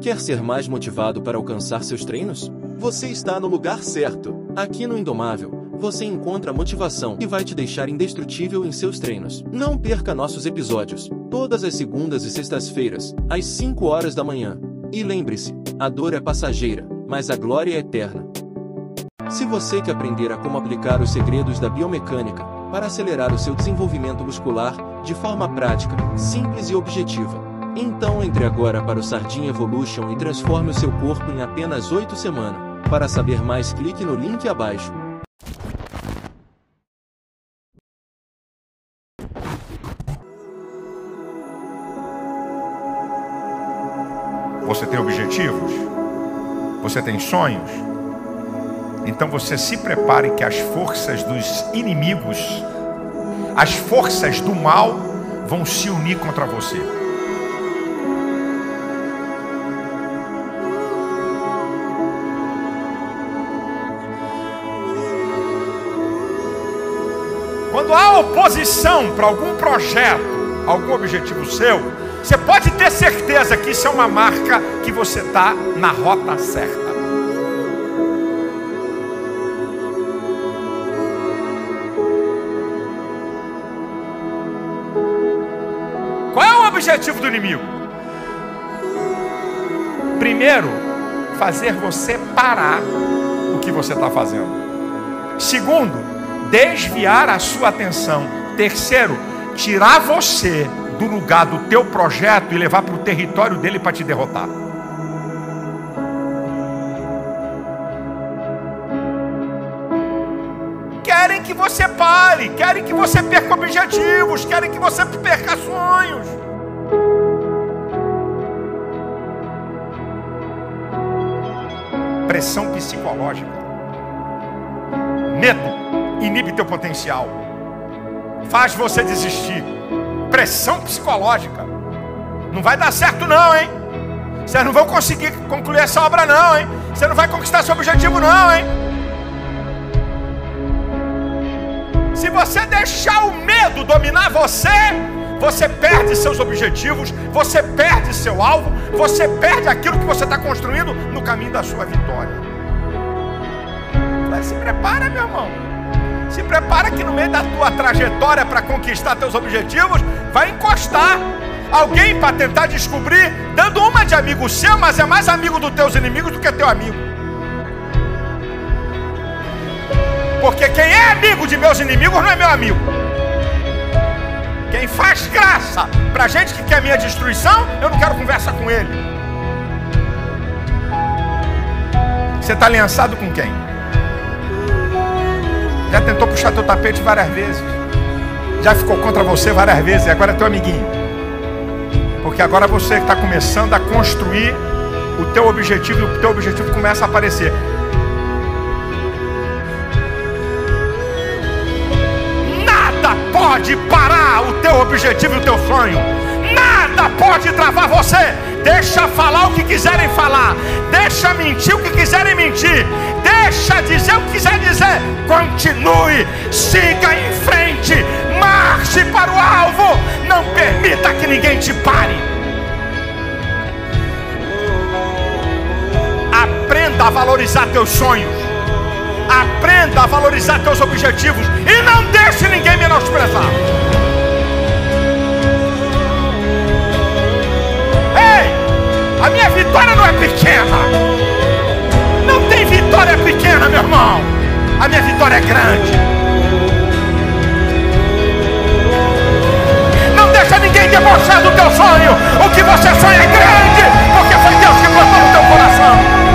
Quer ser mais motivado para alcançar seus treinos? Você está no lugar certo. Aqui no Indomável, você encontra motivação que vai te deixar indestrutível em seus treinos. Não perca nossos episódios, todas as segundas e sextas-feiras, às 5 horas da manhã. E lembre-se, a dor é passageira, mas a glória é eterna. Se você quer aprender a como aplicar os segredos da biomecânica para acelerar o seu desenvolvimento muscular de forma prática, simples e objetiva, então entre agora para o Sardinha Evolution e transforme o seu corpo em apenas 8 semanas. Para saber mais, clique no link abaixo. Você tem objetivos? Você tem sonhos? Então você se prepare que as forças dos inimigos, as forças do mal, vão se unir contra você. Quando há oposição para algum projeto, algum objetivo seu, você pode ter certeza que isso é uma marca que você está na rota certa. Qual é o objetivo do inimigo? Primeiro, fazer você parar o que você está fazendo. Segundo, desviar a sua atenção. Terceiro, tirar você do lugar do teu projeto e levar para o território dele para te derrotar. Querem que você pare, querem que você perca objetivos, querem que você perca sonhos. Pressão psicológica, medo inibe teu potencial, faz você desistir. Pressão psicológica. Não vai dar certo, não, hein? Vocês não vão conseguir concluir essa obra, não, hein? Você não vai conquistar seu objetivo, não, hein? Se você deixar o medo dominar você, você perde seus objetivos, você perde seu alvo, você perde aquilo que você está construindo no caminho da sua vitória. Mas se prepara, meu irmão. Se prepara que no meio da tua trajetória para conquistar teus objetivos, vai encostar alguém para tentar descobrir, dando uma de amigo seu, mas é mais amigo dos teus inimigos do que teu amigo. Porque quem é amigo de meus inimigos não é meu amigo. Quem faz graça para gente que quer minha destruição, eu não quero conversa com ele. Você está aliançado com quem? Já tentou puxar teu tapete várias vezes. Já ficou contra você várias vezes. E agora é teu amiguinho. Porque agora você está começando a construir o teu objetivo. E o teu objetivo começa a aparecer. Nada pode parar o teu objetivo e o teu sonho. Nada pode travar você. Deixa falar o que quiserem falar. Deixa mentir o que quiserem mentir. Deixa dizer o que quiser dizer. Continue, siga em frente, marche para o alvo. Não permita que ninguém te pare. Aprenda a valorizar teus sonhos. Aprenda a valorizar teus objetivos e não deixe ninguém menosprezar. Ei, a minha vitória não é pequena vitória é pequena, meu irmão. Vitória é grande. Não deixa ninguém debochar do teu sonho. O que você sonha é grande, porque foi Deus que botou no teu coração.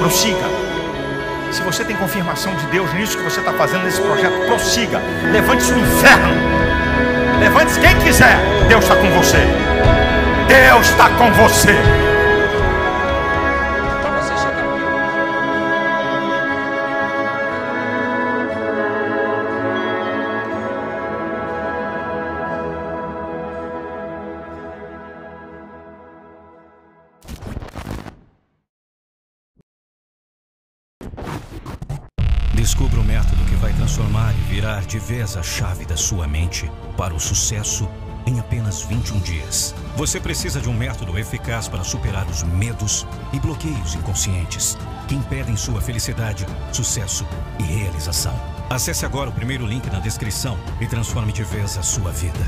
prossiga você tem confirmação de Deus nisso que você está fazendo nesse projeto, prossiga. Levante-se no inferno. Levante-se quem quiser. Deus está com você. Deus está com você. Descubra o método que vai transformar e virar de vez a chave da sua mente para o sucesso em apenas 21 dias. Você precisa de um método eficaz para superar os medos e bloqueios inconscientes que impedem sua felicidade, sucesso e realização. Acesse agora o primeiro link na descrição e transforme de vez a sua vida.